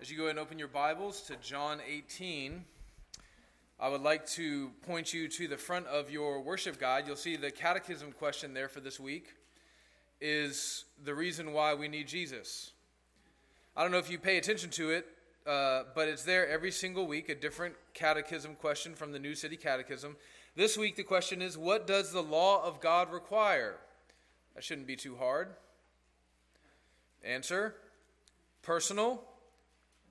As you go ahead and open your Bibles to John 18, I would like to point you to the front of your worship guide. You'll see the catechism question there for this week is the reason why we need Jesus. I don't know if you pay attention to it, uh, but it's there every single week, a different catechism question from the New City Catechism. This week, the question is What does the law of God require? That shouldn't be too hard. Answer personal,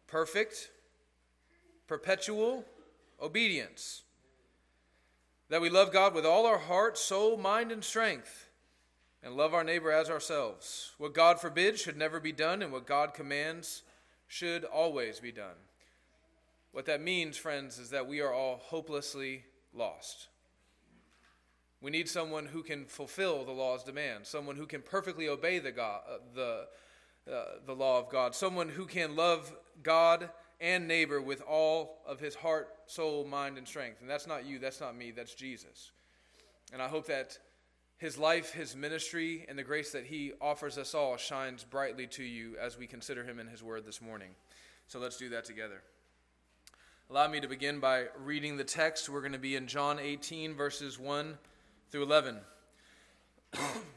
perfect, perpetual obedience. That we love God with all our heart, soul, mind, and strength, and love our neighbor as ourselves. What God forbids should never be done, and what God commands should always be done. What that means, friends, is that we are all hopelessly lost. We need someone who can fulfill the law's demands, someone who can perfectly obey the, God, uh, the, uh, the law of God, someone who can love God and neighbor with all of his heart, soul, mind, and strength. And that's not you, that's not me, that's Jesus. And I hope that his life, his ministry, and the grace that he offers us all shines brightly to you as we consider him in his word this morning. So let's do that together. Allow me to begin by reading the text. We're going to be in John 18, verses 1 through 11.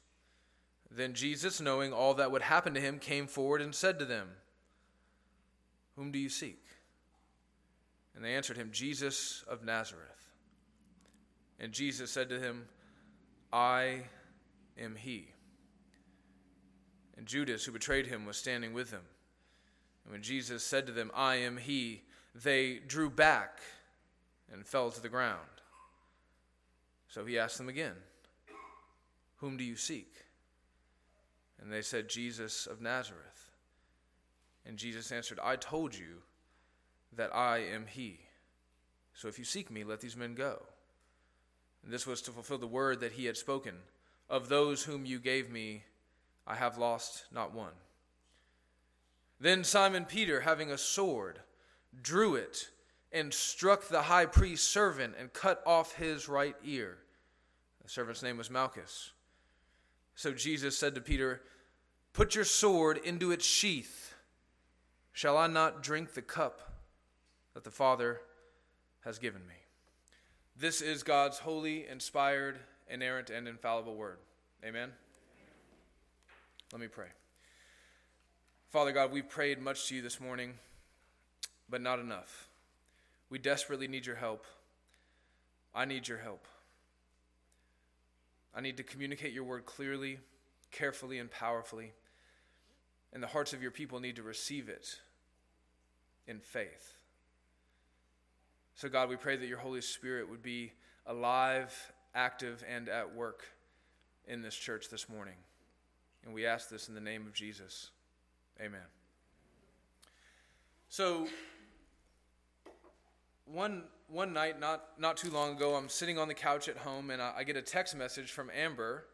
Then Jesus, knowing all that would happen to him, came forward and said to them, Whom do you seek? And they answered him, Jesus of Nazareth. And Jesus said to him, I am he. And Judas, who betrayed him, was standing with him. And when Jesus said to them, I am he, they drew back and fell to the ground. So he asked them again, Whom do you seek? And they said, Jesus of Nazareth. And Jesus answered, I told you that I am he. So if you seek me, let these men go. And this was to fulfill the word that he had spoken Of those whom you gave me, I have lost not one. Then Simon Peter, having a sword, drew it and struck the high priest's servant and cut off his right ear. The servant's name was Malchus. So Jesus said to Peter, Put your sword into its sheath. Shall I not drink the cup that the Father has given me? This is God's holy, inspired, inerrant, and infallible word. Amen. Let me pray. Father God, we prayed much to you this morning, but not enough. We desperately need your help. I need your help. I need to communicate your word clearly, carefully, and powerfully. And the hearts of your people need to receive it in faith. So, God, we pray that your Holy Spirit would be alive, active, and at work in this church this morning. And we ask this in the name of Jesus. Amen. So, one, one night, not, not too long ago, I'm sitting on the couch at home and I, I get a text message from Amber,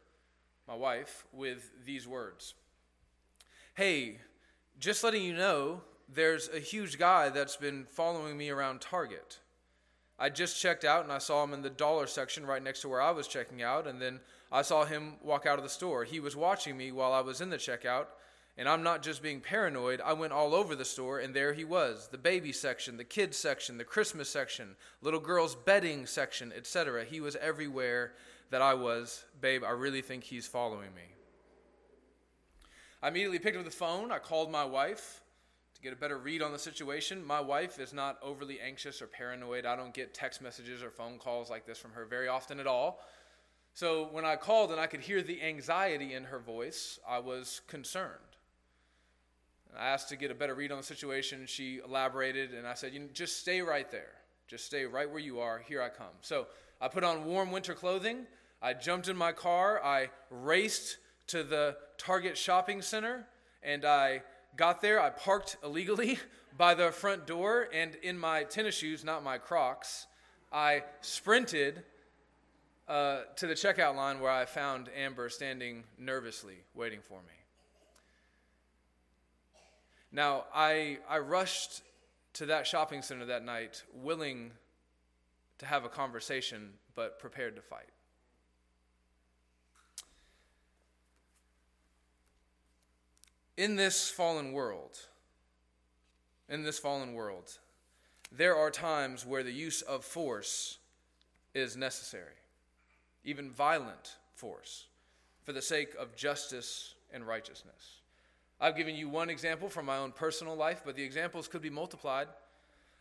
my wife, with these words Hey, just letting you know, there's a huge guy that's been following me around Target. I just checked out and I saw him in the dollar section right next to where I was checking out, and then I saw him walk out of the store. He was watching me while I was in the checkout, and I'm not just being paranoid. I went all over the store, and there he was the baby section, the kids section, the Christmas section, little girls' bedding section, etc. He was everywhere that I was. Babe, I really think he's following me. I immediately picked up the phone. I called my wife to get a better read on the situation. My wife is not overly anxious or paranoid. I don't get text messages or phone calls like this from her very often at all. So when I called and I could hear the anxiety in her voice, I was concerned. I asked to get a better read on the situation. She elaborated, and I said, you know, just stay right there. Just stay right where you are. Here I come. So I put on warm winter clothing. I jumped in my car. I raced to the Target shopping center, and I got there, I parked illegally by the front door, and in my tennis shoes, not my Crocs, I sprinted uh, to the checkout line where I found Amber standing nervously waiting for me. Now, I, I rushed to that shopping center that night, willing to have a conversation, but prepared to fight. In this fallen world, in this fallen world, there are times where the use of force is necessary, even violent force, for the sake of justice and righteousness. I've given you one example from my own personal life, but the examples could be multiplied.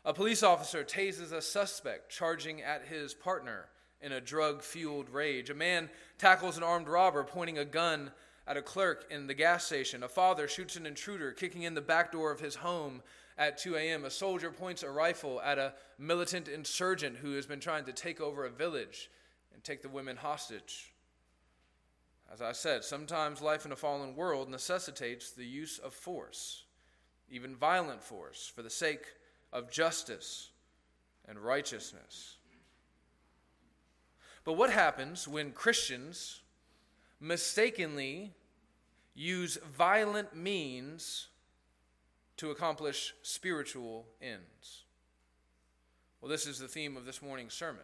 A police officer tases a suspect charging at his partner in a drug fueled rage. A man tackles an armed robber pointing a gun at a clerk in the gas station. A father shoots an intruder kicking in the back door of his home at 2 a.m. A soldier points a rifle at a militant insurgent who has been trying to take over a village and take the women hostage. As I said, sometimes life in a fallen world necessitates the use of force, even violent force, for the sake of justice and righteousness. But what happens when Christians mistakenly use violent means to accomplish spiritual ends? Well, this is the theme of this morning's sermon.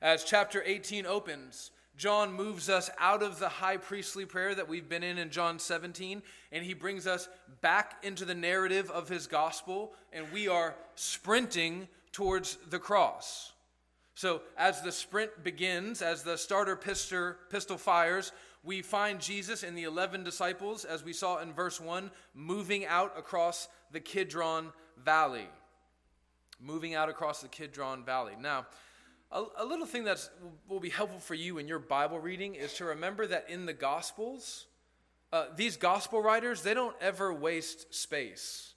As chapter 18 opens, John moves us out of the high priestly prayer that we've been in in John 17, and he brings us back into the narrative of his gospel, and we are sprinting towards the cross. So, as the sprint begins, as the starter pistol, fires, we find Jesus and the 11 disciples, as we saw in verse 1, moving out across the Kidron Valley. Moving out across the Kidron Valley. Now, a, a little thing that will be helpful for you in your Bible reading is to remember that in the Gospels, uh, these gospel writers, they don't ever waste space.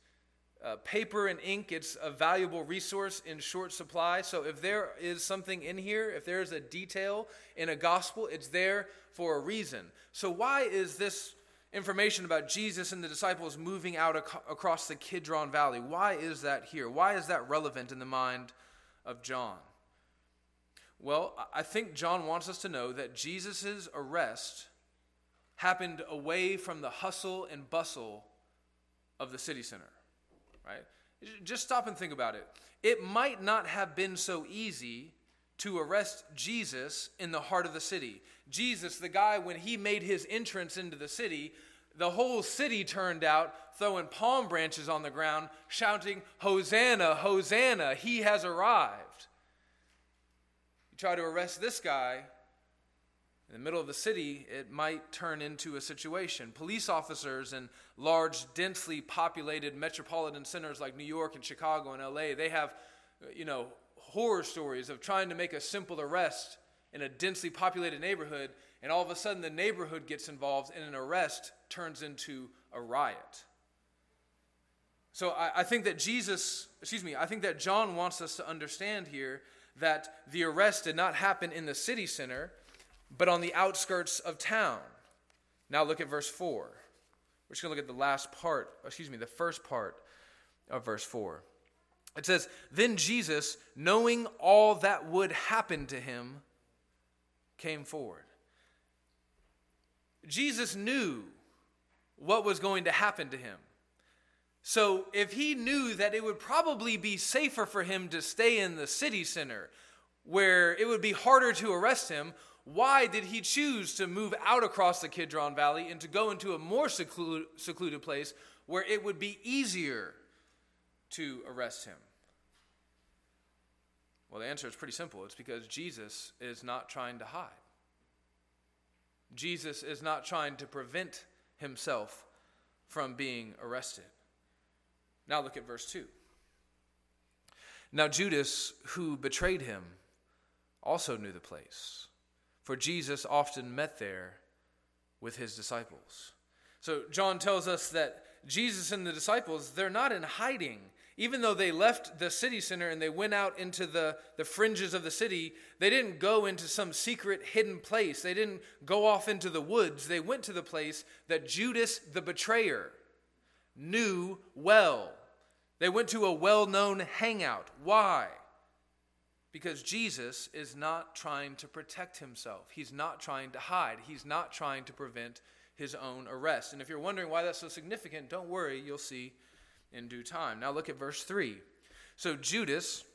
Uh, paper and ink, it's a valuable resource in short supply. So if there is something in here, if there is a detail in a gospel, it's there for a reason. So why is this information about Jesus and the disciples moving out ac- across the Kidron Valley? Why is that here? Why is that relevant in the mind of John? Well, I think John wants us to know that Jesus' arrest happened away from the hustle and bustle of the city center, right? Just stop and think about it. It might not have been so easy to arrest Jesus in the heart of the city. Jesus, the guy, when he made his entrance into the city, the whole city turned out throwing palm branches on the ground, shouting, Hosanna, Hosanna, he has arrived. You try to arrest this guy in the middle of the city, it might turn into a situation. Police officers in large, densely populated metropolitan centers like New York and Chicago and LA, they have, you know, horror stories of trying to make a simple arrest in a densely populated neighborhood, and all of a sudden the neighborhood gets involved and an arrest turns into a riot. So I, I think that Jesus, excuse me, I think that John wants us to understand here that the arrest did not happen in the city center, but on the outskirts of town. Now look at verse 4. We're just going to look at the last part, excuse me, the first part of verse 4. It says, Then Jesus, knowing all that would happen to him, came forward. Jesus knew what was going to happen to him. So, if he knew that it would probably be safer for him to stay in the city center, where it would be harder to arrest him, why did he choose to move out across the Kidron Valley and to go into a more secluded, place where it would be easier to arrest him? Well, the answer is pretty simple it's because Jesus is not trying to hide. Jesus is not trying to prevent himself from being arrested. Now look at verse 2. Now Judas, who betrayed him, also knew the place, for Jesus often met there with his disciples. So John tells us that Jesus and the disciples, they're not in hiding. Even though they left the city center and they went out into the, the fringes of the city, they didn't go into some secret hidden place. They didn't go off into the woods. They went to the place that Judas, the betrayer, knew well. They went to a well known hangout. Why? Because Jesus is not trying to protect himself. He's not trying to hide. He's not trying to prevent his own arrest. And if you're wondering why that's so significant, don't worry, you'll see in due time. Now look at verse 3. So Judas,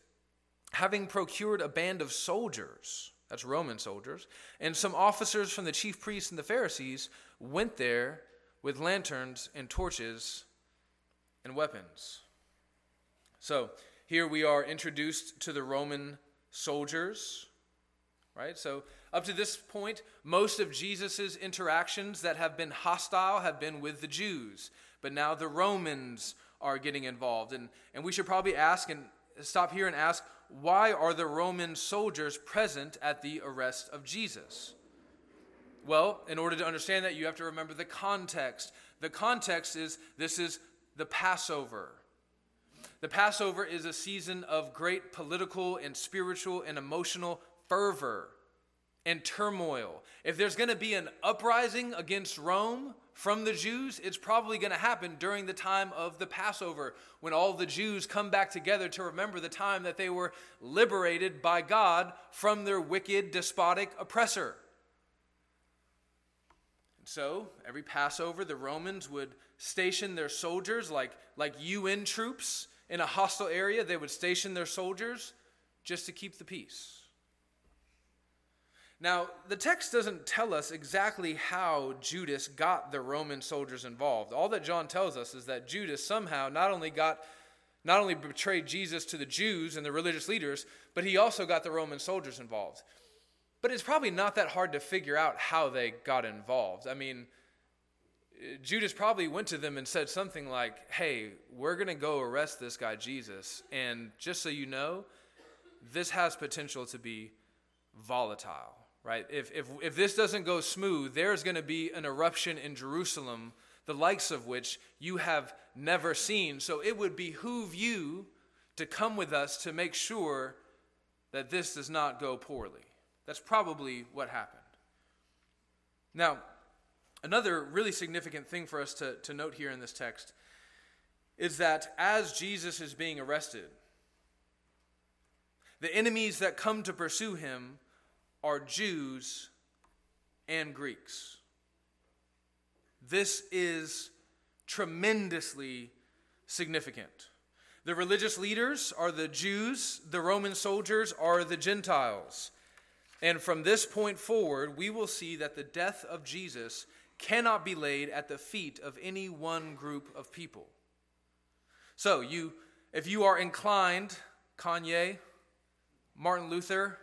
having procured a band of soldiers, that's Roman soldiers, and some officers from the chief priests and the Pharisees, went there with lanterns and torches and weapons. So here we are introduced to the Roman soldiers, right? So, up to this point, most of Jesus' interactions that have been hostile have been with the Jews. But now the Romans are getting involved. And, and we should probably ask and stop here and ask why are the Roman soldiers present at the arrest of Jesus? Well, in order to understand that, you have to remember the context. The context is this is the Passover. The Passover is a season of great political and spiritual and emotional fervor and turmoil. If there's going to be an uprising against Rome from the Jews, it's probably going to happen during the time of the Passover when all the Jews come back together to remember the time that they were liberated by God from their wicked, despotic oppressor. And so, every Passover, the Romans would station their soldiers like, like UN troops in a hostile area, they would station their soldiers just to keep the peace. Now, the text doesn't tell us exactly how Judas got the Roman soldiers involved. All that John tells us is that Judas somehow not only got not only betrayed Jesus to the Jews and the religious leaders, but he also got the Roman soldiers involved. But it's probably not that hard to figure out how they got involved. I mean, Judas probably went to them and said something like, Hey, we're going to go arrest this guy, Jesus. And just so you know, this has potential to be volatile, right? If, if, if this doesn't go smooth, there's going to be an eruption in Jerusalem, the likes of which you have never seen. So it would behoove you to come with us to make sure that this does not go poorly. That's probably what happened. Now, Another really significant thing for us to, to note here in this text is that as Jesus is being arrested, the enemies that come to pursue him are Jews and Greeks. This is tremendously significant. The religious leaders are the Jews, the Roman soldiers are the Gentiles. And from this point forward, we will see that the death of Jesus cannot be laid at the feet of any one group of people. So, you, if you are inclined, Kanye, Martin Luther,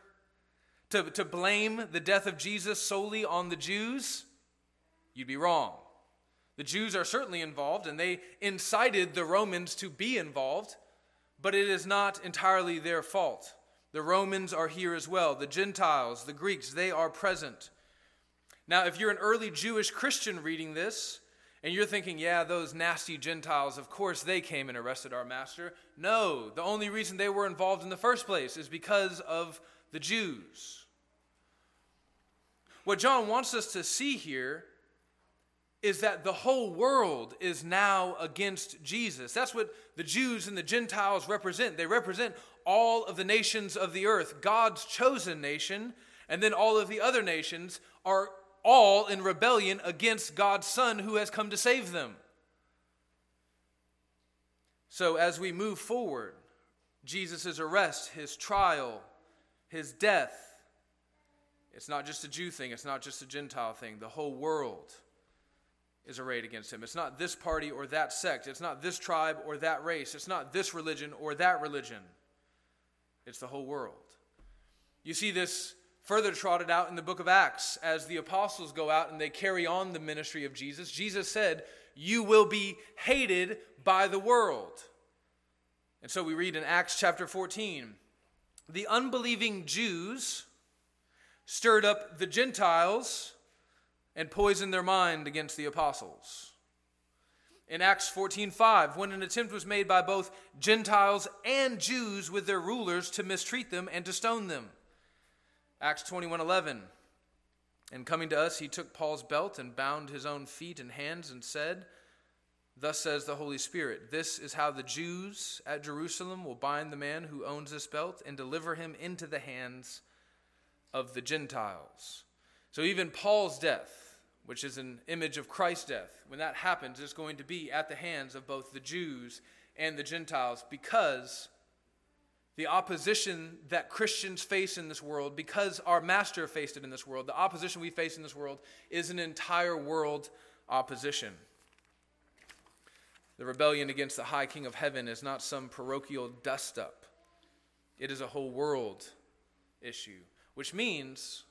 to, to blame the death of Jesus solely on the Jews, you'd be wrong. The Jews are certainly involved, and they incited the Romans to be involved, but it is not entirely their fault. The Romans are here as well. The Gentiles, the Greeks, they are present. Now, if you're an early Jewish Christian reading this, and you're thinking, yeah, those nasty Gentiles, of course they came and arrested our master. No, the only reason they were involved in the first place is because of the Jews. What John wants us to see here is that the whole world is now against Jesus. That's what the Jews and the Gentiles represent. They represent all of the nations of the earth, God's chosen nation, and then all of the other nations are all in rebellion against God's Son who has come to save them. So, as we move forward, Jesus' arrest, his trial, his death, it's not just a Jew thing, it's not just a Gentile thing. The whole world is arrayed against him. It's not this party or that sect, it's not this tribe or that race, it's not this religion or that religion. It's the whole world. You see this further trotted out in the book of Acts as the apostles go out and they carry on the ministry of Jesus. Jesus said, You will be hated by the world. And so we read in Acts chapter 14 the unbelieving Jews stirred up the Gentiles and poisoned their mind against the apostles. In Acts 14:5, when an attempt was made by both Gentiles and Jews with their rulers to mistreat them and to stone them. Acts 21:11 And coming to us he took Paul's belt and bound his own feet and hands and said Thus says the Holy Spirit This is how the Jews at Jerusalem will bind the man who owns this belt and deliver him into the hands of the Gentiles. So even Paul's death, which is an image of Christ's death, when that happens, is going to be at the hands of both the Jews and the Gentiles because the opposition that Christians face in this world, because our master faced it in this world, the opposition we face in this world is an entire world opposition. The rebellion against the high king of heaven is not some parochial dust up, it is a whole world issue, which means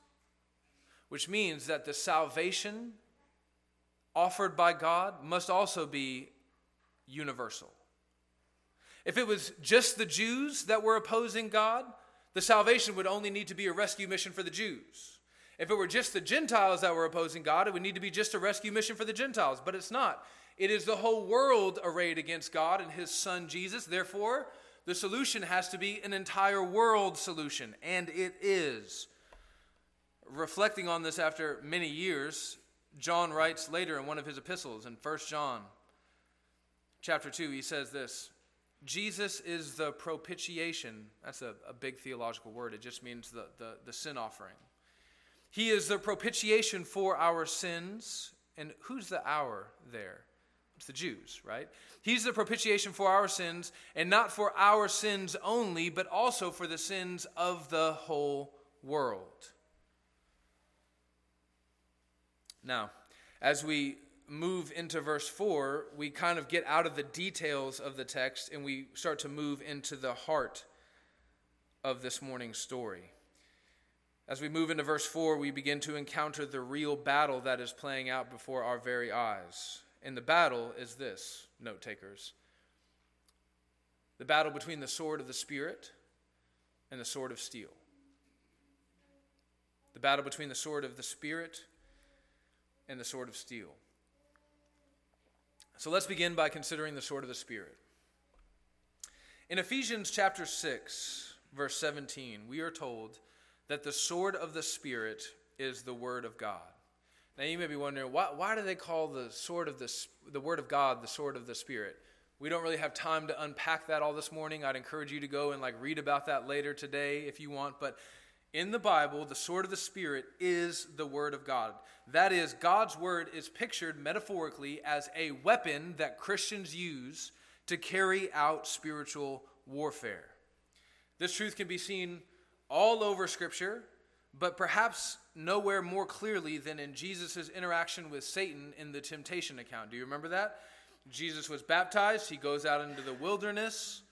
which means that the salvation offered by God must also be universal. If it was just the Jews that were opposing God, the salvation would only need to be a rescue mission for the Jews. If it were just the Gentiles that were opposing God, it would need to be just a rescue mission for the Gentiles. But it's not. It is the whole world arrayed against God and his son Jesus. Therefore, the solution has to be an entire world solution, and it is. Reflecting on this after many years, John writes later in one of his epistles in 1 John chapter 2, he says this Jesus is the propitiation. That's a, a big theological word. It just means the, the, the sin offering. He is the propitiation for our sins. And who's the our there? It's the Jews, right? He's the propitiation for our sins, and not for our sins only, but also for the sins of the whole world. Now, as we move into verse 4, we kind of get out of the details of the text and we start to move into the heart of this morning's story. As we move into verse 4, we begin to encounter the real battle that is playing out before our very eyes. And the battle is this, note takers the battle between the sword of the Spirit and the sword of steel. The battle between the sword of the Spirit and the sword of steel. So let's begin by considering the sword of the Spirit. In Ephesians chapter 6, verse 17, we are told that the sword of the Spirit is the Word of God. Now you may be wondering, why, why do they call the sword of the, the Word of God the sword of the Spirit? We don't really have time to unpack that all this morning. I'd encourage you to go and like read about that later today if you want. But in the Bible, the sword of the Spirit is the Word of God. That is, God's Word is pictured metaphorically as a weapon that Christians use to carry out spiritual warfare. This truth can be seen all over Scripture, but perhaps nowhere more clearly than in Jesus' interaction with Satan in the temptation account. Do you remember that? Jesus was baptized, he goes out into the wilderness,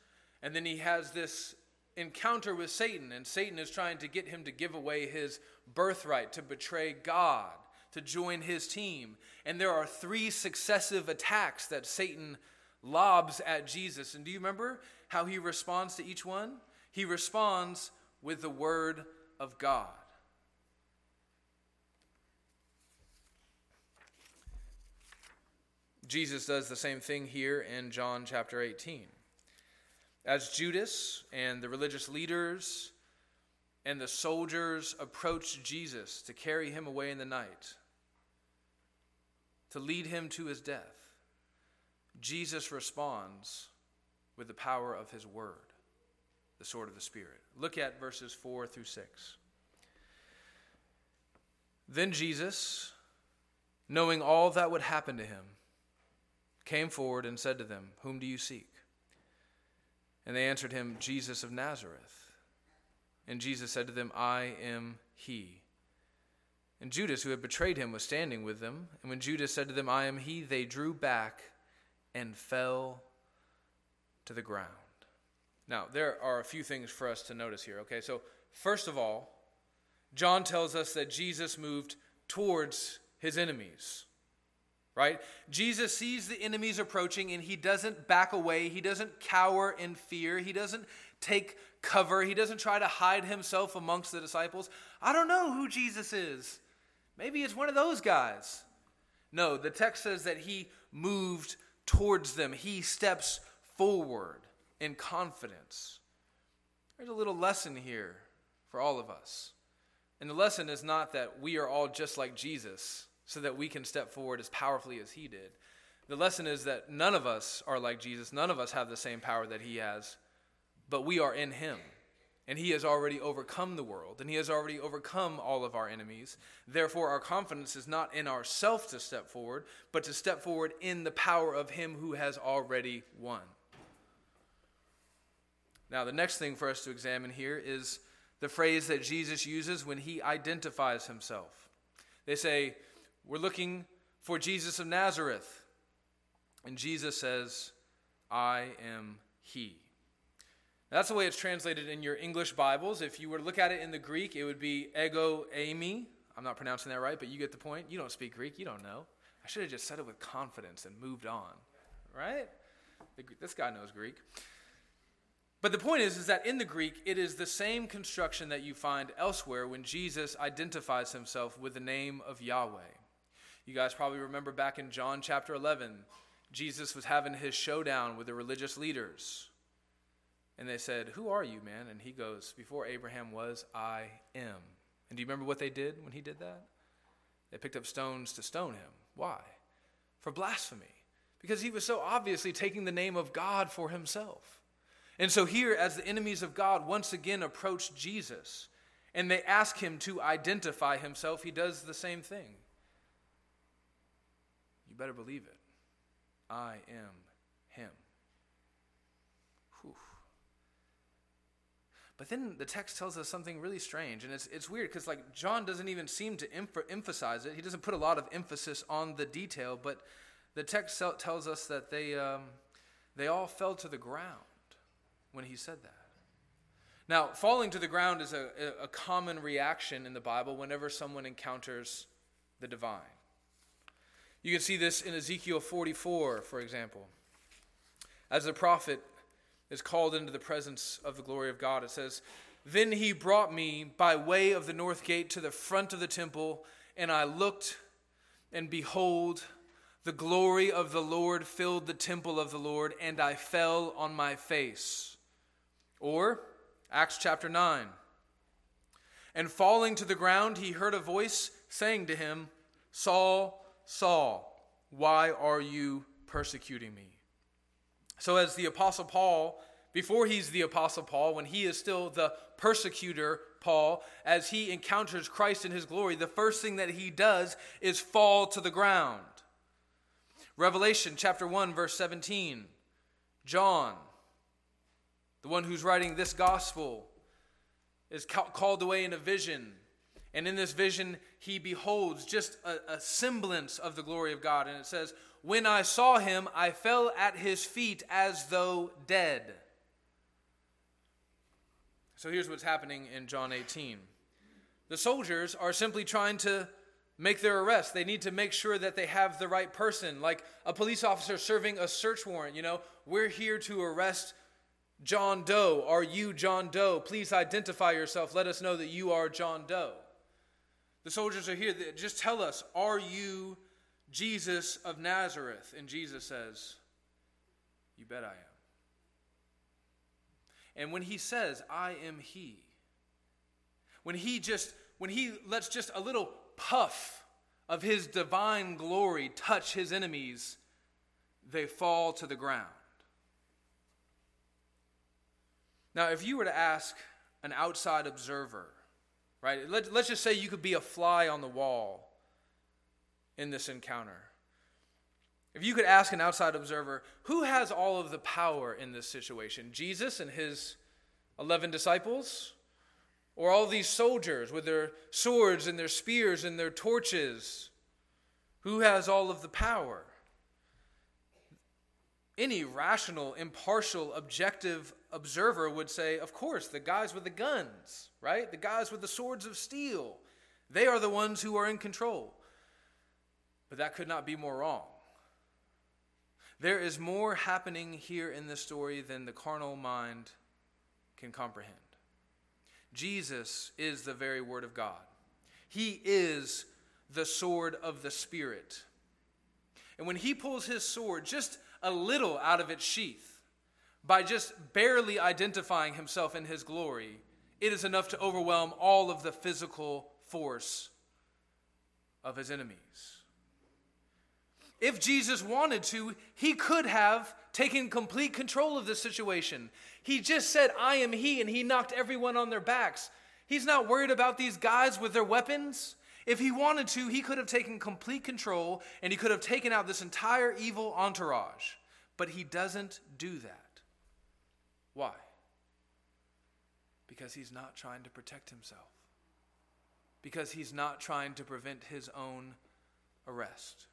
and then he has this encounter with Satan, and Satan is trying to get him to give away his birthright, to betray God, to join his team. And there are three successive attacks that Satan lobs at Jesus. And do you remember how he responds to each one? He responds with the word of God. Jesus does the same thing here in John chapter 18. As Judas and the religious leaders and the soldiers approach Jesus to carry him away in the night, to lead him to his death, Jesus responds with the power of his word, the sword of the Spirit. Look at verses 4 through 6. Then Jesus, knowing all that would happen to him, came forward and said to them, Whom do you seek? And they answered him, Jesus of Nazareth. And Jesus said to them, I am he. And Judas, who had betrayed him, was standing with them. And when Judas said to them, I am he, they drew back and fell to the ground. Now, there are a few things for us to notice here, okay? So, first of all, John tells us that Jesus moved towards his enemies right? Jesus sees the enemies approaching and he doesn't back away. He doesn't cower in fear. He doesn't take cover. He doesn't try to hide himself amongst the disciples. I don't know who Jesus is. Maybe it's one of those guys. No, the text says that he moved towards them, he steps forward in confidence. There's a little lesson here for all of us. And the lesson is not that we are all just like Jesus so that we can step forward as powerfully as he did. The lesson is that none of us are like Jesus. None of us have the same power that he has, but we are in him. And he has already overcome the world, and he has already overcome all of our enemies. Therefore, our confidence is not in ourselves to step forward, but to step forward in the power of him who has already won. Now, the next thing for us to examine here is the phrase that Jesus uses when he identifies himself. They say, We're looking for Jesus of Nazareth. And Jesus says, I am he. That's the way it's translated in your English Bibles. If you were to look at it in the Greek, it would be ego eimi. I'm not pronouncing that right, but you get the point. You don't speak Greek, you don't know. I should have just said it with confidence and moved on, right? This guy knows Greek. But the point is, is that in the Greek, it is the same construction that you find elsewhere when Jesus identifies himself with the name of Yahweh. You guys probably remember back in John chapter 11, Jesus was having his showdown with the religious leaders. And they said, Who are you, man? And he goes, Before Abraham was, I am. And do you remember what they did when he did that? They picked up stones to stone him. Why? For blasphemy. Because he was so obviously taking the name of God for himself. And so, here, as the enemies of God once again approach Jesus and they ask him to identify himself, he does the same thing. You better believe it. I am him. Whew. But then the text tells us something really strange, and it's, it's weird because like John doesn't even seem to emphasize it. He doesn't put a lot of emphasis on the detail, but the text tells us that they, um, they all fell to the ground when he said that. Now, falling to the ground is a, a common reaction in the Bible whenever someone encounters the divine. You can see this in Ezekiel 44, for example. As the prophet is called into the presence of the glory of God, it says, Then he brought me by way of the north gate to the front of the temple, and I looked, and behold, the glory of the Lord filled the temple of the Lord, and I fell on my face. Or, Acts chapter 9. And falling to the ground, he heard a voice saying to him, Saul, Saul, why are you persecuting me? So, as the Apostle Paul, before he's the Apostle Paul, when he is still the persecutor Paul, as he encounters Christ in his glory, the first thing that he does is fall to the ground. Revelation chapter 1, verse 17. John, the one who's writing this gospel, is called away in a vision and in this vision, he beholds just a, a, semblance of the glory of God. And it says, When I saw him, I fell at his feet as though dead. So here's what's happening in John 18 the soldiers are simply trying to make their arrest. They need to make sure that they have the right person, like a police officer serving a search warrant. You know, we're here to arrest John Doe. Are you John Doe? Please identify yourself. Let us know that you are John Doe. The soldiers are here. Just tell us, are you Jesus of Nazareth? And Jesus says, You bet I am. And when he says, I am he, when he just, when he lets just a little puff of his divine glory touch his enemies, they fall to the ground. Now, if you were to ask an outside observer, right? Let, let's just say you could be a fly on the wall in this encounter. If you could ask an outside observer, who has all of the power in this situation? Jesus and his 11 disciples? Or all these soldiers with their swords and their spears and their torches? Who has all of the power? Any rational, impartial, objective observer would say, of course, the guys with the guns, right? The guys with the swords of steel. They are the ones who are in control. But that could not be more wrong. There is more happening here in this story than the carnal mind can comprehend. Jesus is the very Word of God, He is the sword of the Spirit. And when He pulls His sword just a little out of its sheath by just barely identifying himself in his glory, it is enough to overwhelm all of the physical force of his enemies. If Jesus wanted to, he could have taken complete control of the situation. He just said, I am he, and he knocked everyone on their backs. He's not worried about these guys with their weapons. If he wanted to, he could have taken complete control and he could have taken out this entire evil entourage. But he doesn't do that. Why? Because he's not trying to protect himself, because he's not trying to prevent his own arrest.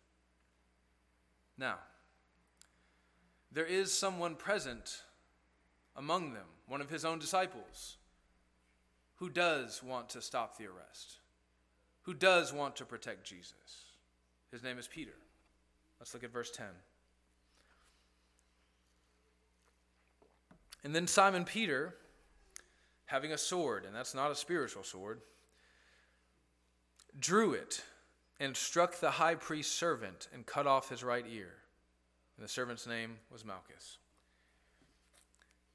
Now, there is someone present among them, one of his own disciples, who does want to stop the arrest who does want to protect Jesus. His name is Peter. Let's look at verse 10. And then Simon Peter, having a sword, and that's not a spiritual sword, drew it and struck the high priest's servant and cut off his right ear. And the servant's name was Malchus.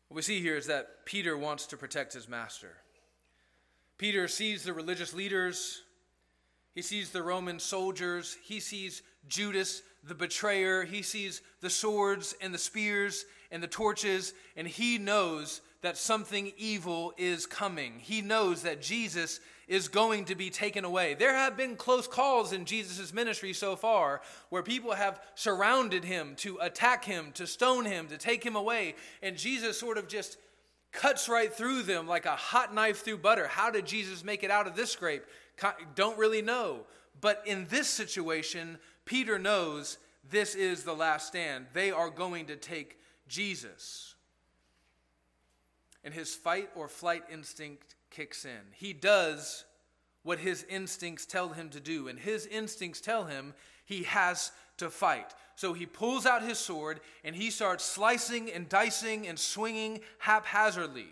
What we see here is that Peter wants to protect his master. Peter sees the religious leaders he sees the Roman soldiers. He sees Judas, the betrayer. He sees the swords and the spears and the torches, and he knows that something evil is coming. He knows that Jesus is going to be taken away. There have been close calls in Jesus' ministry so far where people have surrounded him to attack him, to stone him, to take him away, and Jesus sort of just cuts right through them like a hot knife through butter. How did Jesus make it out of this scrape? don't really know. But in this situation, Peter knows this is the last stand. They are going to take Jesus. And his fight or flight instinct kicks in. He does what his instincts tell him to do, and his instincts tell him he has to fight. So he pulls out his sword and he starts slicing and dicing and swinging haphazardly.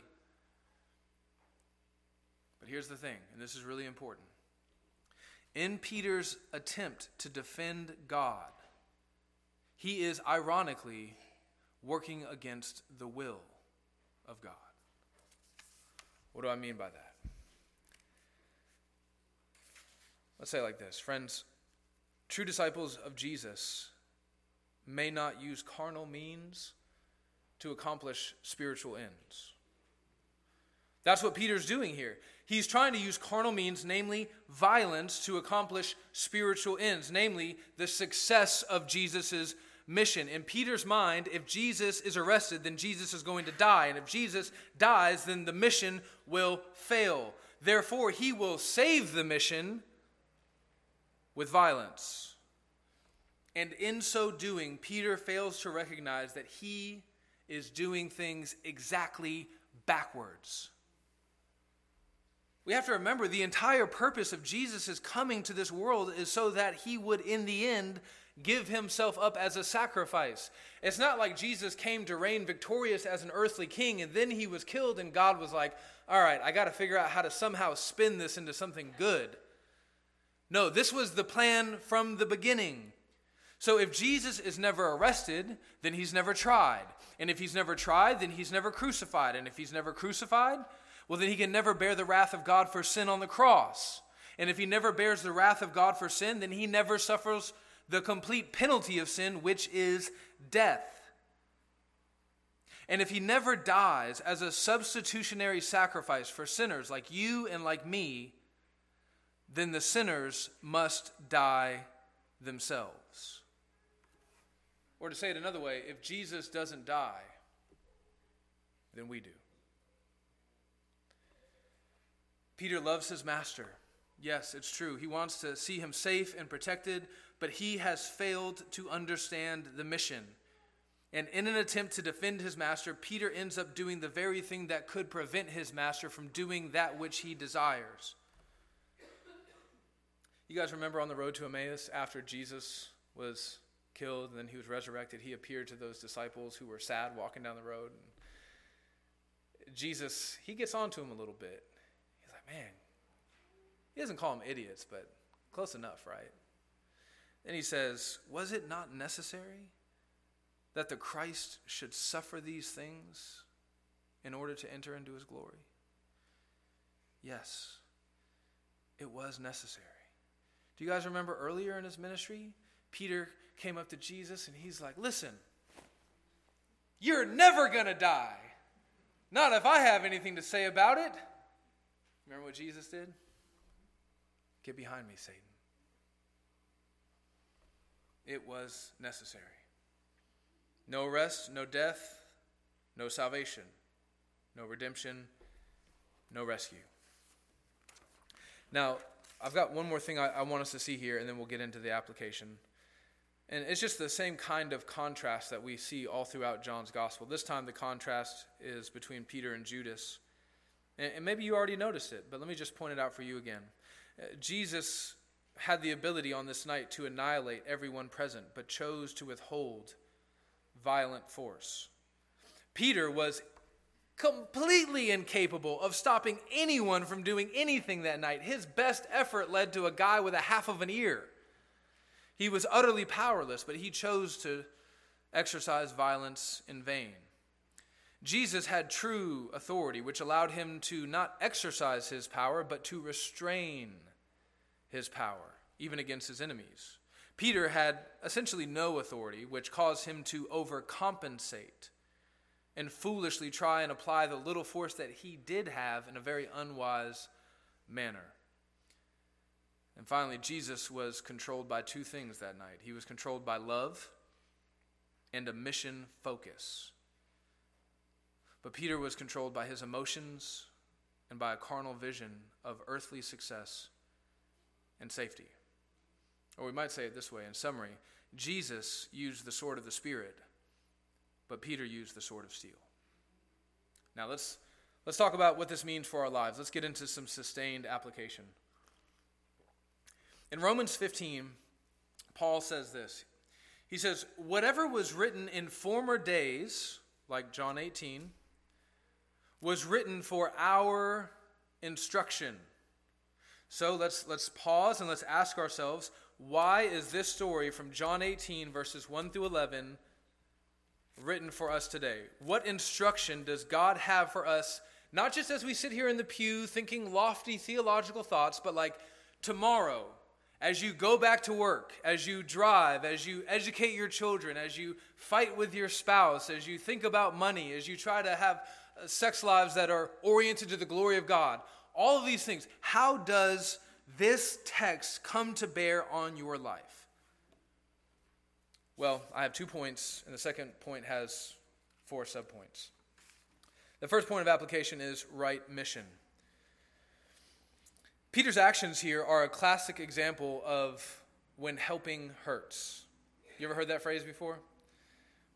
But here's the thing, and this is really important. In Peter's attempt to defend God, he is ironically working against the will of God. What do I mean by that? Let's say like this Friends, true disciples of Jesus may not use carnal means to accomplish spiritual ends. That's what Peter's doing here. He's trying to use carnal means, namely violence, to accomplish spiritual ends, namely the success of Jesus' mission. In Peter's mind, if Jesus is arrested, then Jesus is going to die. And if Jesus dies, then the mission will fail. Therefore, he will save the mission with violence. And in so doing, Peter fails to recognize that he is doing things exactly backwards. We have to remember the entire purpose of Jesus' coming to this world is so that he would, in the end, give himself up as a sacrifice. It's not like Jesus came to reign victorious as an earthly king and then he was killed and God was like, all right, I got to figure out how to somehow spin this into something good. No, this was the plan from the beginning. So if Jesus is never arrested, then he's never tried. And if he's never tried, then he's never crucified. And if he's never crucified, well, then he can never bear the wrath of God for sin on the cross. And if he never bears the wrath of God for sin, then he never suffers the complete penalty of sin, which is death. And if he never dies as a substitutionary sacrifice for sinners like you and like me, then the sinners must die themselves. Or to say it another way, if Jesus doesn't die, then we do. Peter loves his master. Yes, it's true. He wants to see him safe and protected, but he has failed to understand the mission. And in an attempt to defend his master, Peter ends up doing the very thing that could prevent his master from doing that which he desires. You guys remember on the road to Emmaus after Jesus was killed and then he was resurrected, he appeared to those disciples who were sad walking down the road. And Jesus, he gets on to him a little bit He's like, man, he doesn't call them idiots, but close enough, right? Then he says, Was it not necessary that the Christ should suffer these things in order to enter into his glory? Yes, it was necessary. Do you guys remember earlier in his ministry? Peter came up to Jesus and he's like, Listen, you're never going to die. Not if I have anything to say about it. Remember what Jesus did? Get behind me, Satan. It was necessary. No rest, no death, no salvation, no redemption, no rescue. Now, I've got one more thing I, I, want us to see here, and then we'll get into the application. And it's just the same kind of contrast that we see all throughout John's gospel. This time, the contrast is between Peter and Judas. And, maybe you already noticed it, but let me just point it out for you again. Uh, Jesus had the ability on this night to annihilate everyone present, but chose to withhold violent force. Peter was completely incapable of stopping anyone from doing anything that night. His best effort led to a guy with a half of an ear. He was utterly powerless, but he chose to exercise violence in vain. Jesus had true authority, which allowed him to not exercise his power, but to restrain his power, even against his enemies. Peter had essentially no authority, which caused him to overcompensate and foolishly try and apply the little force that he did have in a very unwise manner. And finally, Jesus was controlled by two things that night he was controlled by love and a mission focus. But Peter was controlled by his emotions and by a carnal vision of earthly success and safety. Or we might say it this way in summary Jesus used the sword of the Spirit, but Peter used the sword of steel. Now let's, let's talk about what this means for our lives. Let's get into some sustained application. In Romans 15, Paul says this He says, Whatever was written in former days, like John 18, was written for our instruction. So let's, let's pause and let's ask ourselves why is this story from John 18, verses 1 through 11, written for us today? What instruction does God have for us, not just as we sit here in the pew thinking lofty theological thoughts, but like tomorrow, as you go back to work, as you drive, as you educate your children, as you fight with your spouse, as you think about money, as you try to have uh, sex lives that are oriented to the glory of God, all of these things, how does this text come to bear on your life? Well, I have two points, and the second point has four subpoints. The first point of application is right mission. Peter's actions here are a classic example of when helping hurts. You ever heard that phrase before?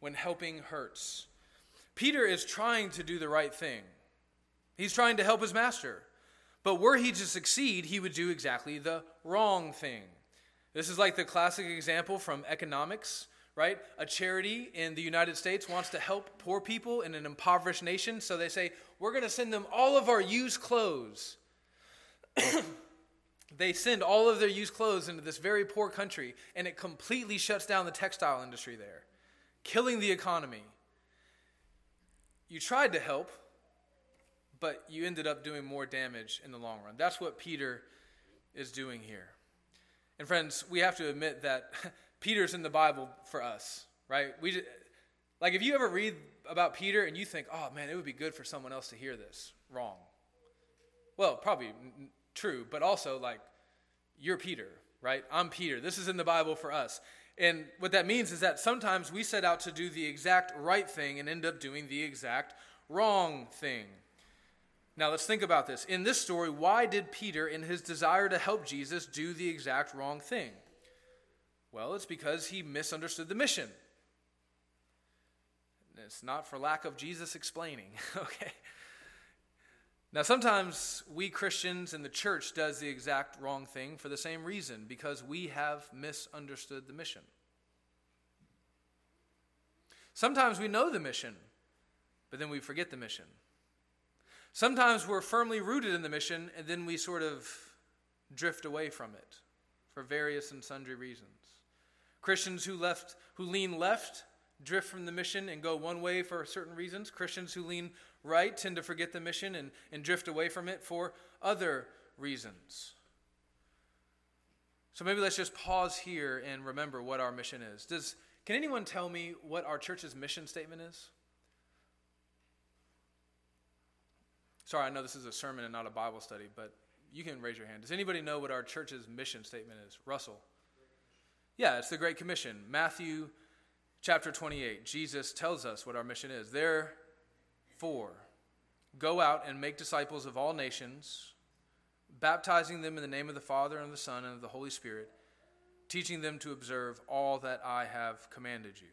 When helping hurts. Peter is trying to do the right thing. He's trying to help his master. But were he to succeed, he would do exactly the wrong thing. This is like the classic example from economics, right? A charity in the United States wants to help poor people in an impoverished nation, so they say, We're going to send them all of our used clothes. they send all of their used clothes into this very poor country, and it completely shuts down the textile industry there, killing the economy. You tried to help, but you ended up doing more damage in the long run. That's what Peter is doing here. And friends, we have to admit that Peter's in the Bible for us, right? We just, like if you ever read about Peter and you think, "Oh man, it would be good for someone else to hear this." Wrong. Well, probably true, but also like you're Peter, right? I'm Peter. This is in the Bible for us. And what that means is that sometimes we set out to do the exact right thing and end up doing the exact wrong thing. Now let's think about this. In this story, why did Peter, in his desire to help Jesus, do the exact wrong thing? Well, it's because he misunderstood the mission. It's not for lack of Jesus explaining, okay? Now, sometimes we Christians and the church does the exact wrong thing for the same reason, because we have misunderstood the mission. Sometimes we know the mission, but then we forget the mission. Sometimes we're firmly rooted in the mission and then we sort of drift away from it for various and sundry reasons. Christians who left who lean left drift from the mission and go one way for certain reasons. Christians who lean right tend to forget the mission and, and drift away from it for other reasons. So maybe let's just pause here and remember what our mission is. Does can anyone tell me what our church's mission statement is? Sorry, I know this is a sermon and not a Bible study, but you can raise your hand. Does anybody know what our church's mission statement is? Russell. Yeah, it's the Great Commission. Matthew chapter 28. Jesus tells us what our mission is. Therefore, go out and make disciples of all nations, baptizing them in the name of the Father and of the Son and of the Holy Spirit, teaching them to observe all that I have commanded you.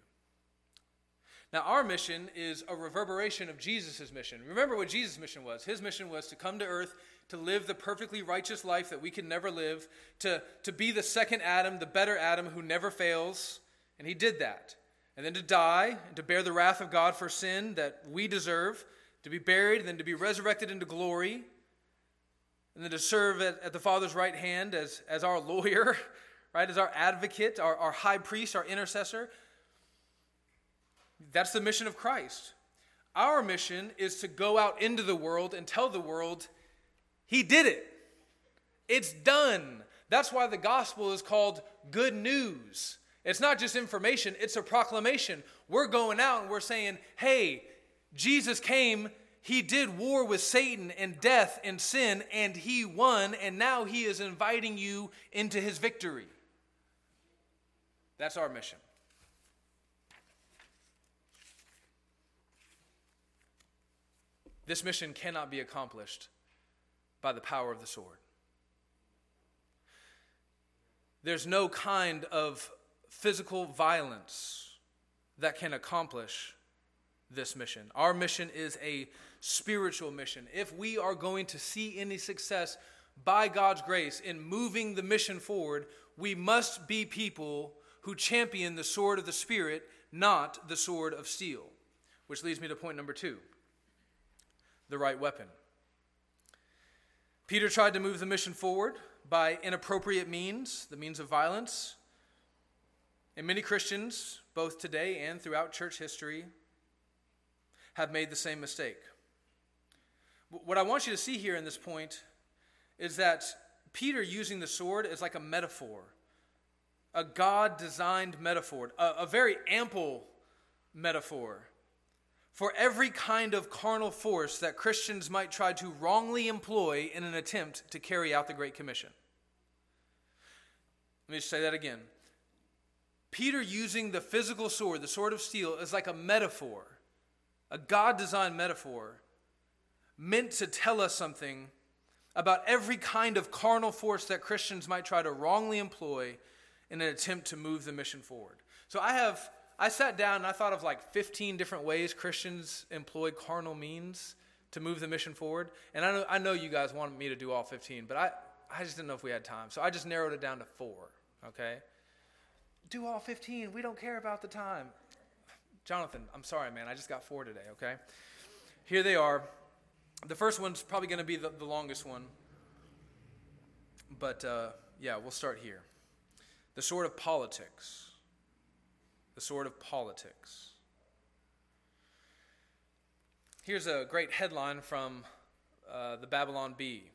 Now, our mission is a reverberation of Jesus' mission. Remember what Jesus' mission was. His mission was to come to earth, to live the perfectly righteous life that we can never live, to, to be the second Adam, the better Adam who never fails. And he did that. And then to die, and to bear the wrath of God for sin that we deserve, to be buried, and then to be resurrected into glory, and then to serve at, at the Father's right hand as, as our lawyer, right, as our advocate, our, our high priest, our intercessor. That's the mission of Christ. Our mission is to go out into the world and tell the world, He did it. It's done. That's why the gospel is called good news. It's not just information, it's a proclamation. We're going out and we're saying, hey, Jesus came, he did war with Satan and death and sin, and he won, and now he is inviting you into his victory. That's our mission. This mission cannot be accomplished by the power of the sword. There's no kind of physical violence that can accomplish this mission. Our mission is a spiritual mission. If we are going to see any success by God's grace in moving the mission forward, we must be people who champion the sword of the Spirit, not the sword of steel. Which leads me to point number two the right weapon. Peter tried to move the mission forward by inappropriate means, the means of violence. And many Christians, both today and throughout church history, have made the same mistake. What I want you to see here in this point is that Peter using the sword is like a metaphor, a God designed metaphor, a, a very ample metaphor for every kind of carnal force that Christians might try to wrongly employ in an attempt to carry out the Great Commission. Let me just say that again. Peter using the physical sword, the sword of steel, is like a metaphor, a God designed metaphor, meant to tell us something about every kind of carnal force that Christians might try to wrongly employ in an attempt to move the mission forward. So I have I sat down and I thought of like 15 different ways Christians employ carnal means to move the mission forward. And I know, I know you guys wanted me to do all 15, but I, I just didn't know if we had time. So I just narrowed it down to four, okay? Do all 15. We don't care about the time. Jonathan, I'm sorry, man. I just got four today, okay? Here they are. The first one's probably going to be the, the, longest one. But uh, yeah, we'll start here. The sword of politics the sword of politics. Here's a great headline from uh, the Babylon Bee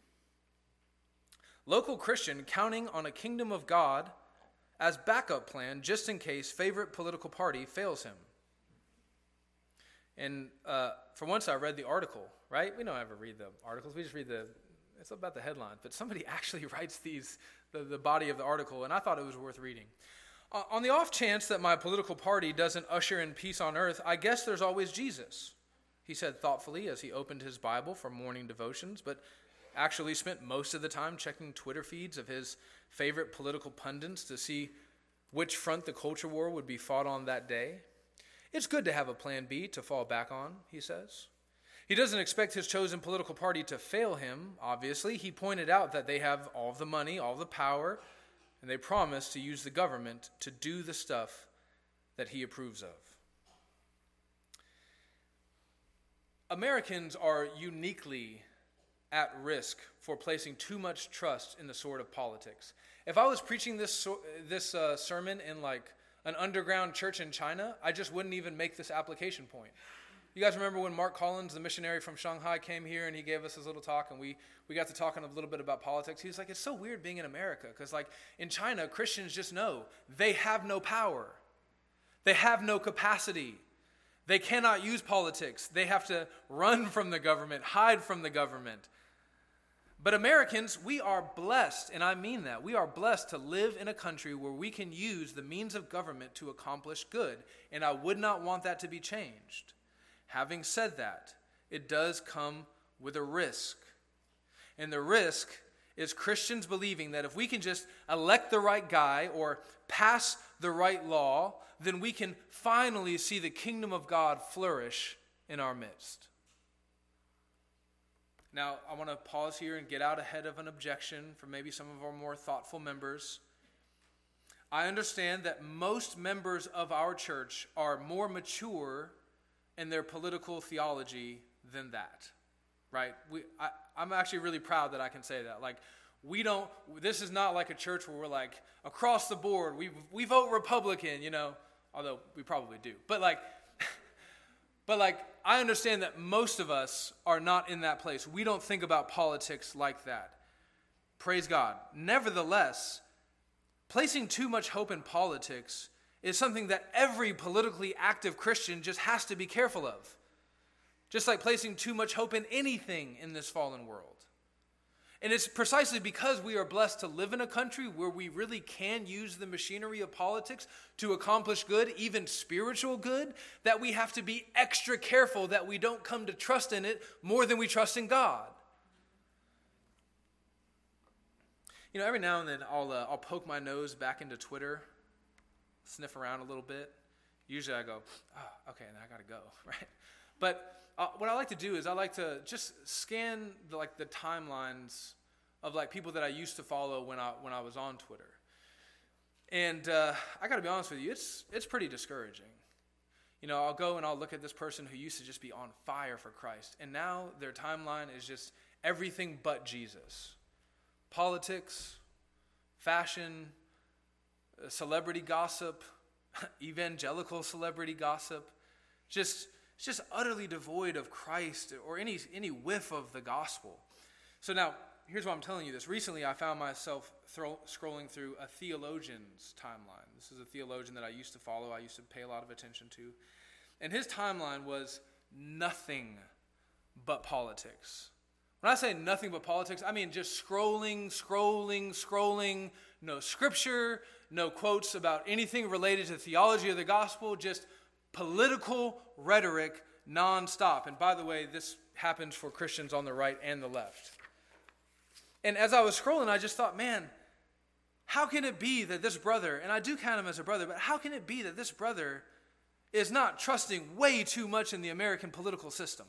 Local Christian counting on a kingdom of God as backup plan just in case favorite political party fails him. And uh, for once, I read the article, right? We don't ever read the articles, we just read the, it's about the headline. But somebody actually writes these, the, the body of the article, and I thought it was worth reading. Uh, on the off chance that my political party doesn't usher in peace on earth, I guess there's always Jesus, he said thoughtfully as he opened his Bible for morning devotions, but actually spent most of the time checking Twitter feeds of his favorite political pundits to see which front the culture war would be fought on that day. It's good to have a plan B to fall back on, he says. He doesn't expect his chosen political party to fail him, obviously. He pointed out that they have all the money, all the power, and they promise to use the government to do the stuff that he approves of. Americans are uniquely at risk for placing too much trust in the sword of politics. If I was preaching this, this uh, sermon in like an underground church in China, I just wouldn't even make this application point. You guys remember when Mark Collins, the missionary from Shanghai, came here and he gave us his little talk, and we, we got to talking a little bit about politics. He was like, It's so weird being in America because, like, in China, Christians just know they have no power, they have no capacity. They cannot use politics. They have to run from the government, hide from the government. But Americans, we are blessed, and I mean that. We are blessed to live in a country where we can use the means of government to accomplish good, and I would not want that to be changed. Having said that, it does come with a risk. And the risk is Christians believing that if we can just elect the right guy or pass the right law, then we can finally see the kingdom of God flourish in our midst. Now, I want to pause here and get out ahead of an objection from maybe some of our more thoughtful members. I understand that most members of our church are more mature in their political theology than that, right? We, I, I'm actually really proud that I can say that. Like, we don't, this is not like a church where we're like, across the board, we, we vote Republican, you know, although we probably do. But like, but like, I understand that most of us are not in that place. We don't think about politics like that. Praise God. Nevertheless, placing too much hope in politics is something that every politically active Christian just has to be careful of. Just like placing too much hope in anything in this fallen world. And it's precisely because we are blessed to live in a country where we really can use the machinery of politics to accomplish good, even spiritual good, that we have to be extra careful that we don't come to trust in it more than we trust in God. You know, every now and then I'll, uh, I'll poke my nose back into Twitter sniff around a little bit. Usually I go, oh, okay, now I got to go, right? But uh, what I like to do is I like to just scan the, like the timelines of like people that I used to follow when I when I was on Twitter. And uh, I got to be honest with you, it's it's pretty discouraging. You know, I'll go and I'll look at this person who used to just be on fire for Christ, and now their timeline is just everything but Jesus. Politics, fashion, celebrity gossip, evangelical celebrity gossip, just just utterly devoid of Christ or any any whiff of the gospel. So now, here's why I'm telling you this. Recently, I found myself throw, scrolling through a theologian's timeline. This is a theologian that I used to follow. I used to pay a lot of attention to, and his timeline was nothing but politics. When I say nothing but politics, I mean just scrolling, scrolling, scrolling, no scripture, no quotes about anything related to theology of the gospel, just political rhetoric nonstop. And by the way, this happens for Christians on the right and the left. And as I was scrolling, I just thought, man, how can it be that this brother, and I do count him as a brother, but how can it be that this brother is not trusting way too much in the American political system?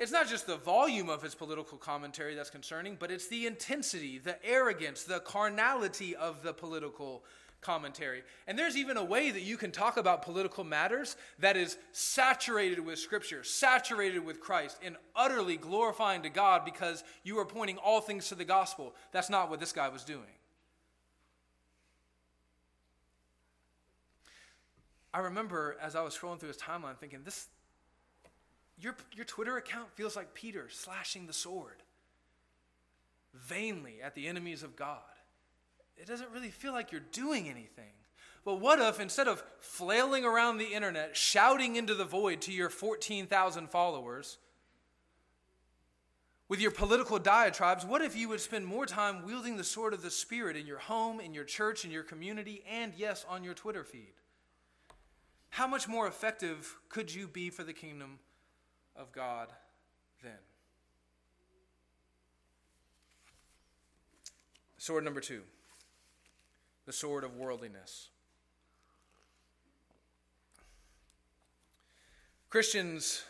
It's not just the volume of his political commentary that's concerning, but it's the intensity, the arrogance, the carnality of the political commentary. And there's even a way that you can talk about political matters that is saturated with Scripture, saturated with Christ, and utterly glorifying to God because you are pointing all things to the gospel. That's not what this guy was doing. I remember as I was scrolling through his timeline thinking, this, your, your Twitter account feels like Peter slashing the sword vainly at the enemies of God. It doesn't really feel like you're doing anything. But what if instead of flailing around the internet, shouting into the void to your 14,000 followers, with your political diatribes, what if you would spend more time wielding the sword of the Spirit in your home, in your church, in your community, and yes, on your Twitter feed? How much more effective could you be for the kingdom of God then. Sword number two the sword of worldliness. Christians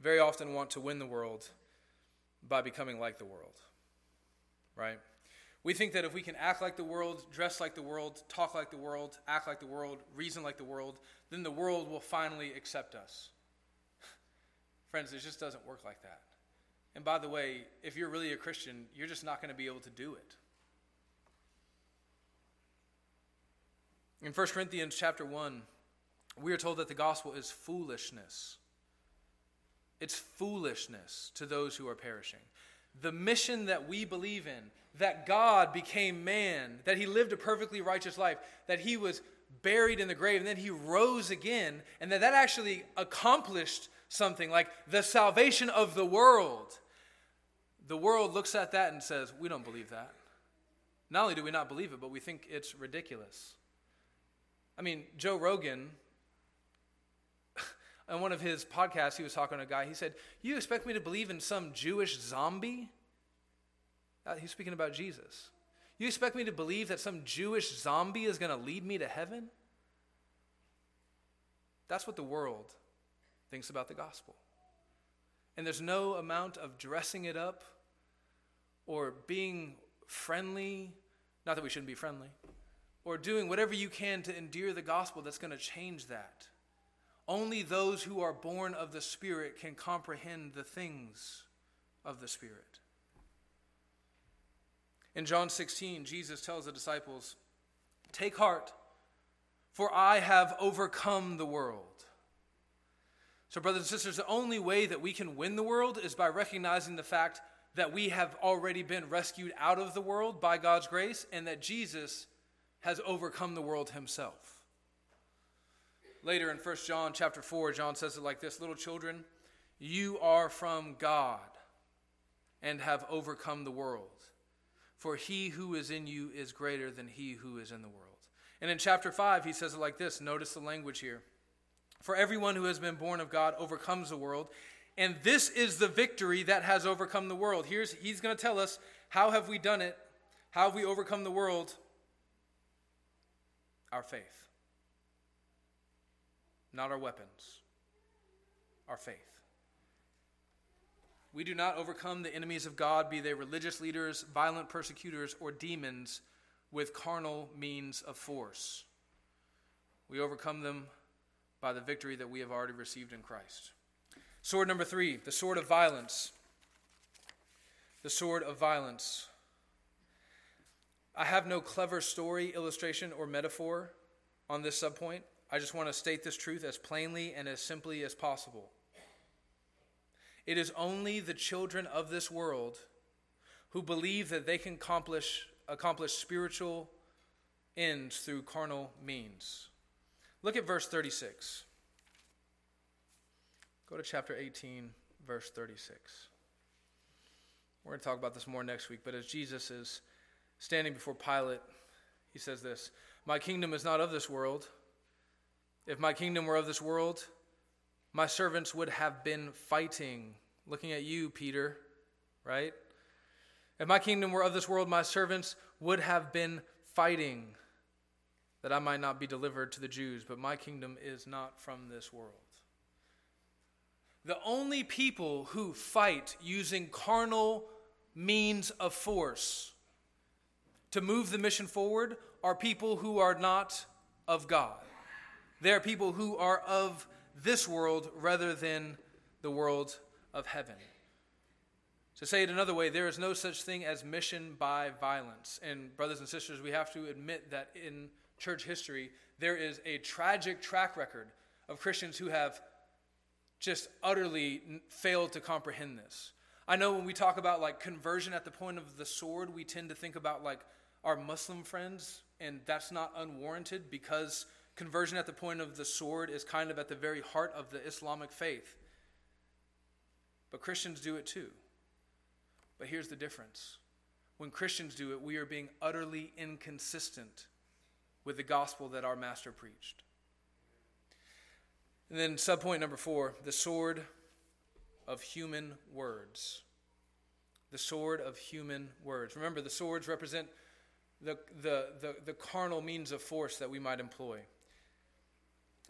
very often want to win the world by becoming like the world, right? We think that if we can act like the world, dress like the world, talk like the world, act like the world, reason like the world, then the world will finally accept us. Friends, it just doesn't work like that. And by the way, if you're really a Christian, you're just not going to be able to do it. In 1 Corinthians chapter 1, we are told that the gospel is foolishness. It's foolishness to those who are perishing. The mission that we believe in, that God became man, that he lived a perfectly righteous life, that he was buried in the grave and then he rose again, and that that actually accomplished something like the salvation of the world. The world looks at that and says, We don't believe that. Not only do we not believe it, but we think it's ridiculous. I mean, Joe Rogan, on one of his podcasts, he was talking to a guy. He said, You expect me to believe in some Jewish zombie? Uh, he's speaking about Jesus. You expect me to believe that some Jewish zombie is going to lead me to heaven? That's what the world thinks about the gospel. And there's no amount of dressing it up or being friendly, not that we shouldn't be friendly, or doing whatever you can to endear the gospel that's going to change that. Only those who are born of the Spirit can comprehend the things of the Spirit. In John 16, Jesus tells the disciples, Take heart, for I have overcome the world. So, brothers and sisters, the only way that we can win the world is by recognizing the fact that we have already been rescued out of the world by God's grace and that Jesus has overcome the world himself. Later in 1 John chapter 4, John says it like this Little children, you are from God and have overcome the world. For he who is in you is greater than he who is in the world. And in chapter 5, he says it like this. Notice the language here. For everyone who has been born of God overcomes the world, and this is the victory that has overcome the world. Here's, he's going to tell us how have we done it? How have we overcome the world? Our faith. Not our weapons, our faith. We do not overcome the enemies of God, be they religious leaders, violent persecutors, or demons, with carnal means of force. We overcome them by the victory that we have already received in Christ. Sword number three, the sword of violence. The sword of violence. I have no clever story, illustration, or metaphor on this subpoint. I just want to state this truth as plainly and as simply as possible. It is only the children of this world who believe that they can accomplish, accomplish spiritual ends through carnal means. Look at verse 36. Go to chapter 18, verse 36. We're going to talk about this more next week, but as Jesus is standing before Pilate, he says this My kingdom is not of this world. If my kingdom were of this world, my servants would have been fighting. Looking at you, Peter, right? If my kingdom were of this world, my servants would have been fighting that I might not be delivered to the Jews, but my kingdom is not from this world. The only people who fight using carnal means of force to move the mission forward are people who are not of God. They are people who are of this world rather than the world of heaven. To say it another way, there is no such thing as mission by violence. And, brothers and sisters, we have to admit that in church history, there is a tragic track record of Christians who have just utterly failed to comprehend this. I know when we talk about like conversion at the point of the sword, we tend to think about like our Muslim friends, and that's not unwarranted because conversion at the point of the sword is kind of at the very heart of the Islamic faith. But Christians do it too. But here's the difference when Christians do it, we are being utterly inconsistent with the gospel that our master preached. And then, subpoint number four the sword of human words. The sword of human words. Remember, the swords represent the, the, the, the, carnal means of force that we might employ.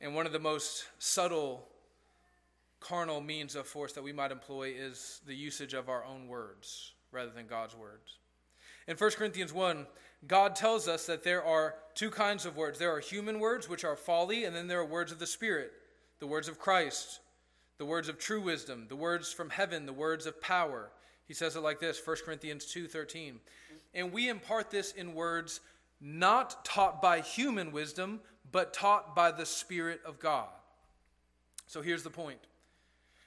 And one of the most subtle carnal means of force that we might employ is the usage of our own words rather than God's words. In 1 Corinthians 1, God tells us that there are two kinds of words there are human words, which are folly, and then there are words of the Spirit the words of Christ, the words of true wisdom, the words from heaven, the words of power. He says it like this, 1 Corinthians 2:13. And we impart this in words not taught by human wisdom, but taught by the Spirit of God. So here's the point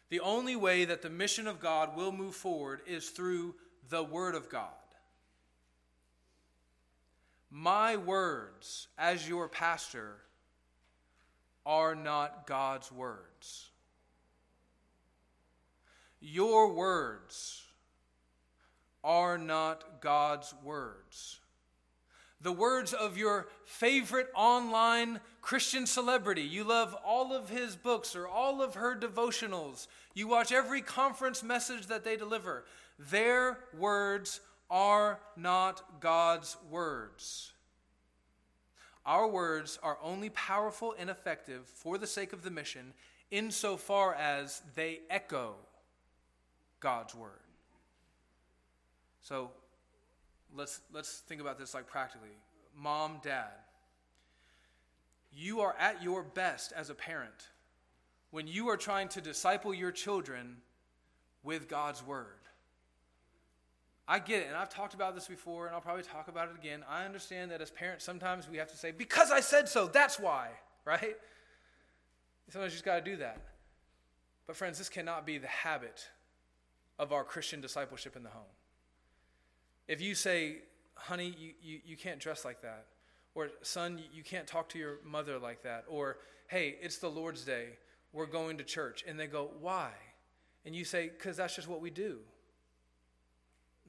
the only way that the mission of God will move forward is through the Word of God. My words as your pastor are not God's words. Your words are not God's words. The words of your favorite online Christian celebrity. You love all of his books or all of her devotionals. You watch every conference message that they deliver. Their words are not God's words. Our words are only powerful and effective for the sake of the mission insofar as they echo God's word. So let's, let's think about this like practically. Mom, dad, you are at your best as a parent when you are trying to disciple your children with God's word. I get it, and I've talked about this before, and I'll probably talk about it again. I understand that as parents, sometimes we have to say, because I said so, that's why, right? Sometimes you just got to do that. But, friends, this cannot be the habit of our Christian discipleship in the home. If you say, honey, you, you, you can't dress like that, or son, you can't talk to your mother like that, or hey, it's the Lord's Day, we're going to church, and they go, why? And you say, because that's just what we do.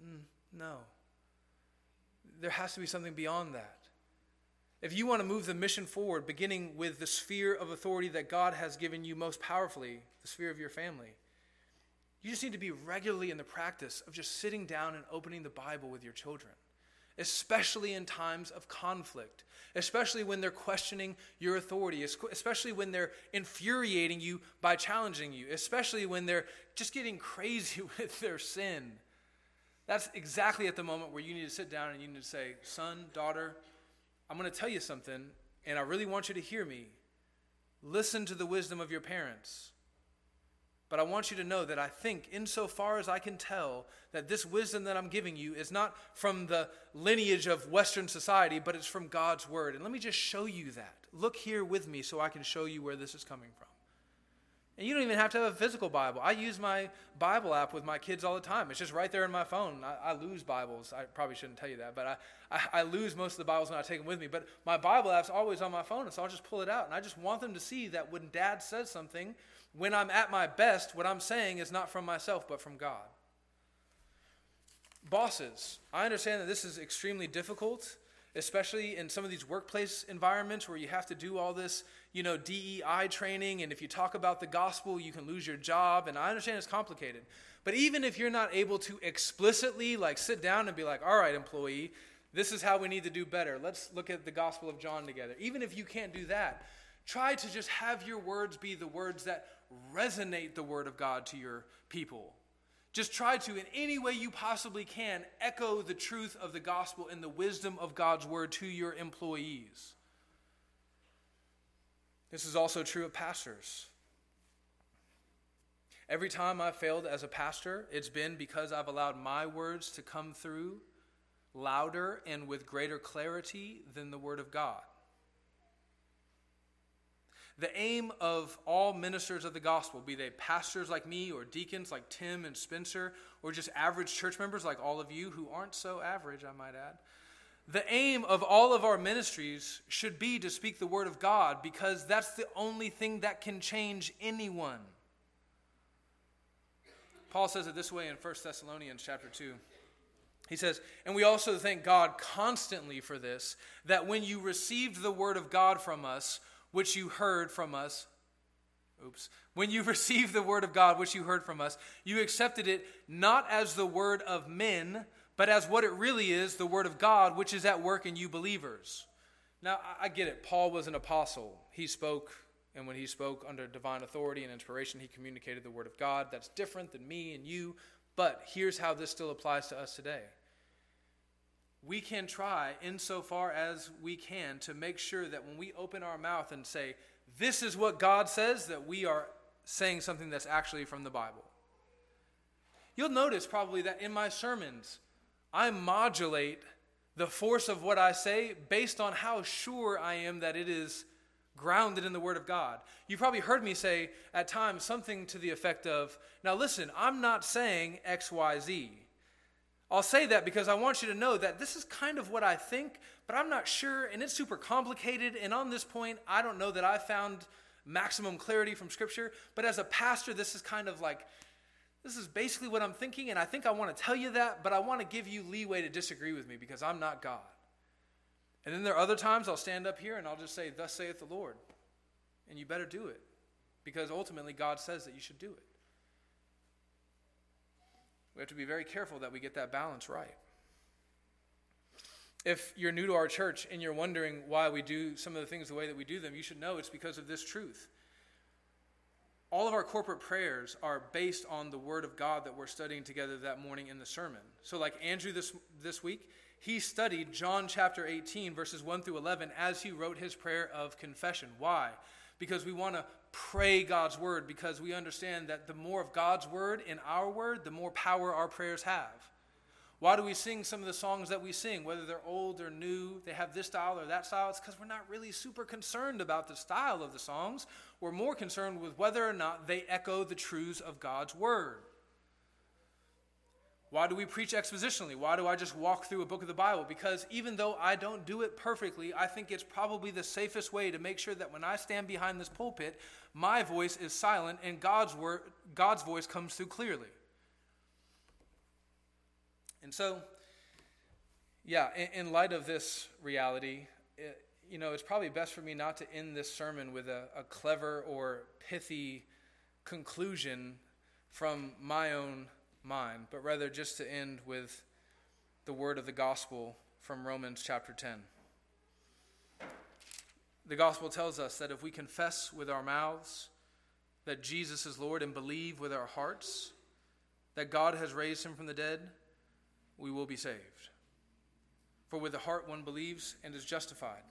Mm, no. There has to be something beyond that. If you want to move the mission forward, beginning with the sphere of authority that God has given you most powerfully, the sphere of your family, you just need to be regularly in the practice of just sitting down and opening the Bible with your children, especially in times of conflict, especially when they're questioning your authority, especially when they're infuriating you by challenging you, especially when they're just getting crazy with their sin. That's exactly at the moment where you need to sit down and you need to say, Son, daughter, I'm going to tell you something, and I really want you to hear me. Listen to the wisdom of your parents. But I want you to know that I think, insofar as I can tell, that this wisdom that I'm giving you is not from the lineage of Western society, but it's from God's Word. And let me just show you that. Look here with me so I can show you where this is coming from. And you don't even have to have a physical Bible. I use my Bible app with my kids all the time. It's just right there in my phone. I, I lose Bibles. I probably shouldn't tell you that, but I, I, I, lose most of the Bibles when I take them with me. But my Bible app's always on my phone, and so I'll just pull it out. And I just want them to see that when dad says something, when I'm at my best, what I'm saying is not from myself, but from God. Bosses, I understand that this is extremely difficult especially in some of these workplace environments where you have to do all this, you know, DEI training. And if you talk about the gospel, you can lose your job. And I understand it's complicated. But even if you're not able to explicitly, like, sit down and be like, all right, employee, this is how we need to do better. Let's look at the Gospel of John together. Even if you can't do that, try to just have your words be the words that resonate the Word of God to your people. Just try to, in any way you possibly can, echo the truth of the gospel and the wisdom of God's word to your employees. This is also true of pastors. Every time I've failed as a pastor, it's been because I've allowed my words to come through louder and with greater clarity than the word of God. The aim of all ministers of the gospel, be they pastors like me or deacons like Tim and Spencer, or just average church members like all of you who aren't so average, I might add, the aim of all of our ministries should be to speak the word of God because that's the only thing that can change anyone. Paul says it this way in 1 Thessalonians chapter 2. He says, And we also thank God constantly for this, that when you received the word of God from us, which you heard from us. Oops. When you received the word of God, which you heard from us, you accepted it not as the word of men, but as what it really is the word of God, which is at work in you believers. Now, I get it. Paul was an apostle. He spoke, and when he spoke under divine authority and inspiration, he communicated the word of God. That's different than me and you. But here's how this still applies to us today we can try, insofar as we can, to make sure that when we open our mouth and say, This is what God says, that we are saying something that's actually from the Bible. You'll notice probably that in my sermons, I modulate the force of what I say based on how sure I am that it is grounded in the Word of God. You probably heard me say at times something to the effect of, Now listen, I'm not saying XYZ. I'll say that because I want you to know that this is kind of what I think, but I'm not sure, and it's super complicated. And on this point, I don't know that I found maximum clarity from Scripture. But as a pastor, this is kind of like, this is basically what I'm thinking, and I think I want to tell you that, but I want to give you leeway to disagree with me because I'm not God. And then there are other times I'll stand up here and I'll just say, Thus saith the Lord. And you better do it because ultimately God says that you should do it. We have to be very careful that we get that balance right. If you're new to our church and you're wondering why we do some of the things the way that we do them, you should know it's because of this truth. All of our corporate prayers are based on the Word of God that we're studying together that morning in the sermon. So, like Andrew this, this week, he studied John chapter 18, verses 1 through 11, as he wrote his prayer of confession. Why? Because we want to pray God's word, because we understand that the more of God's word in our word, the more power our prayers have. Why do we sing some of the songs that we sing, whether they're old or new, they have this style or that style? It's because we're not really super concerned about the style of the songs. We're more concerned with whether or not they echo the truths of God's word. Why do we preach expositionally? Why do I just walk through a book of the Bible? Because even though I don't do it perfectly, I think it's probably the safest way to make sure that when I stand behind this pulpit, my voice is silent and God's word, God's voice comes through clearly. And so, yeah, in, in light of this reality, it, you know, it's probably best for me not to end this sermon with a, a clever or pithy conclusion from my own mind, but rather just to end with the word of the gospel from Romans chapter 10. The gospel tells us that if we confess with our mouths that Jesus is Lord and believe with our hearts that God has raised him from the dead, we will be saved. For with the heart one believes and is justified,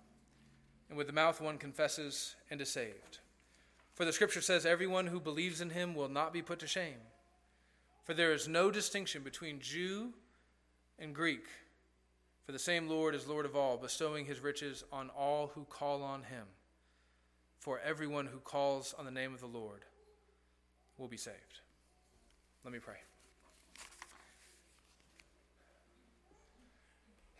and with the mouth one confesses and is saved. For the scripture says, Everyone who believes in him will not be put to shame. For there is no distinction between Jew and Greek, for the same Lord is Lord of all, bestowing his riches on all who call on him. For everyone who calls on the name of the Lord will be saved. Let me pray.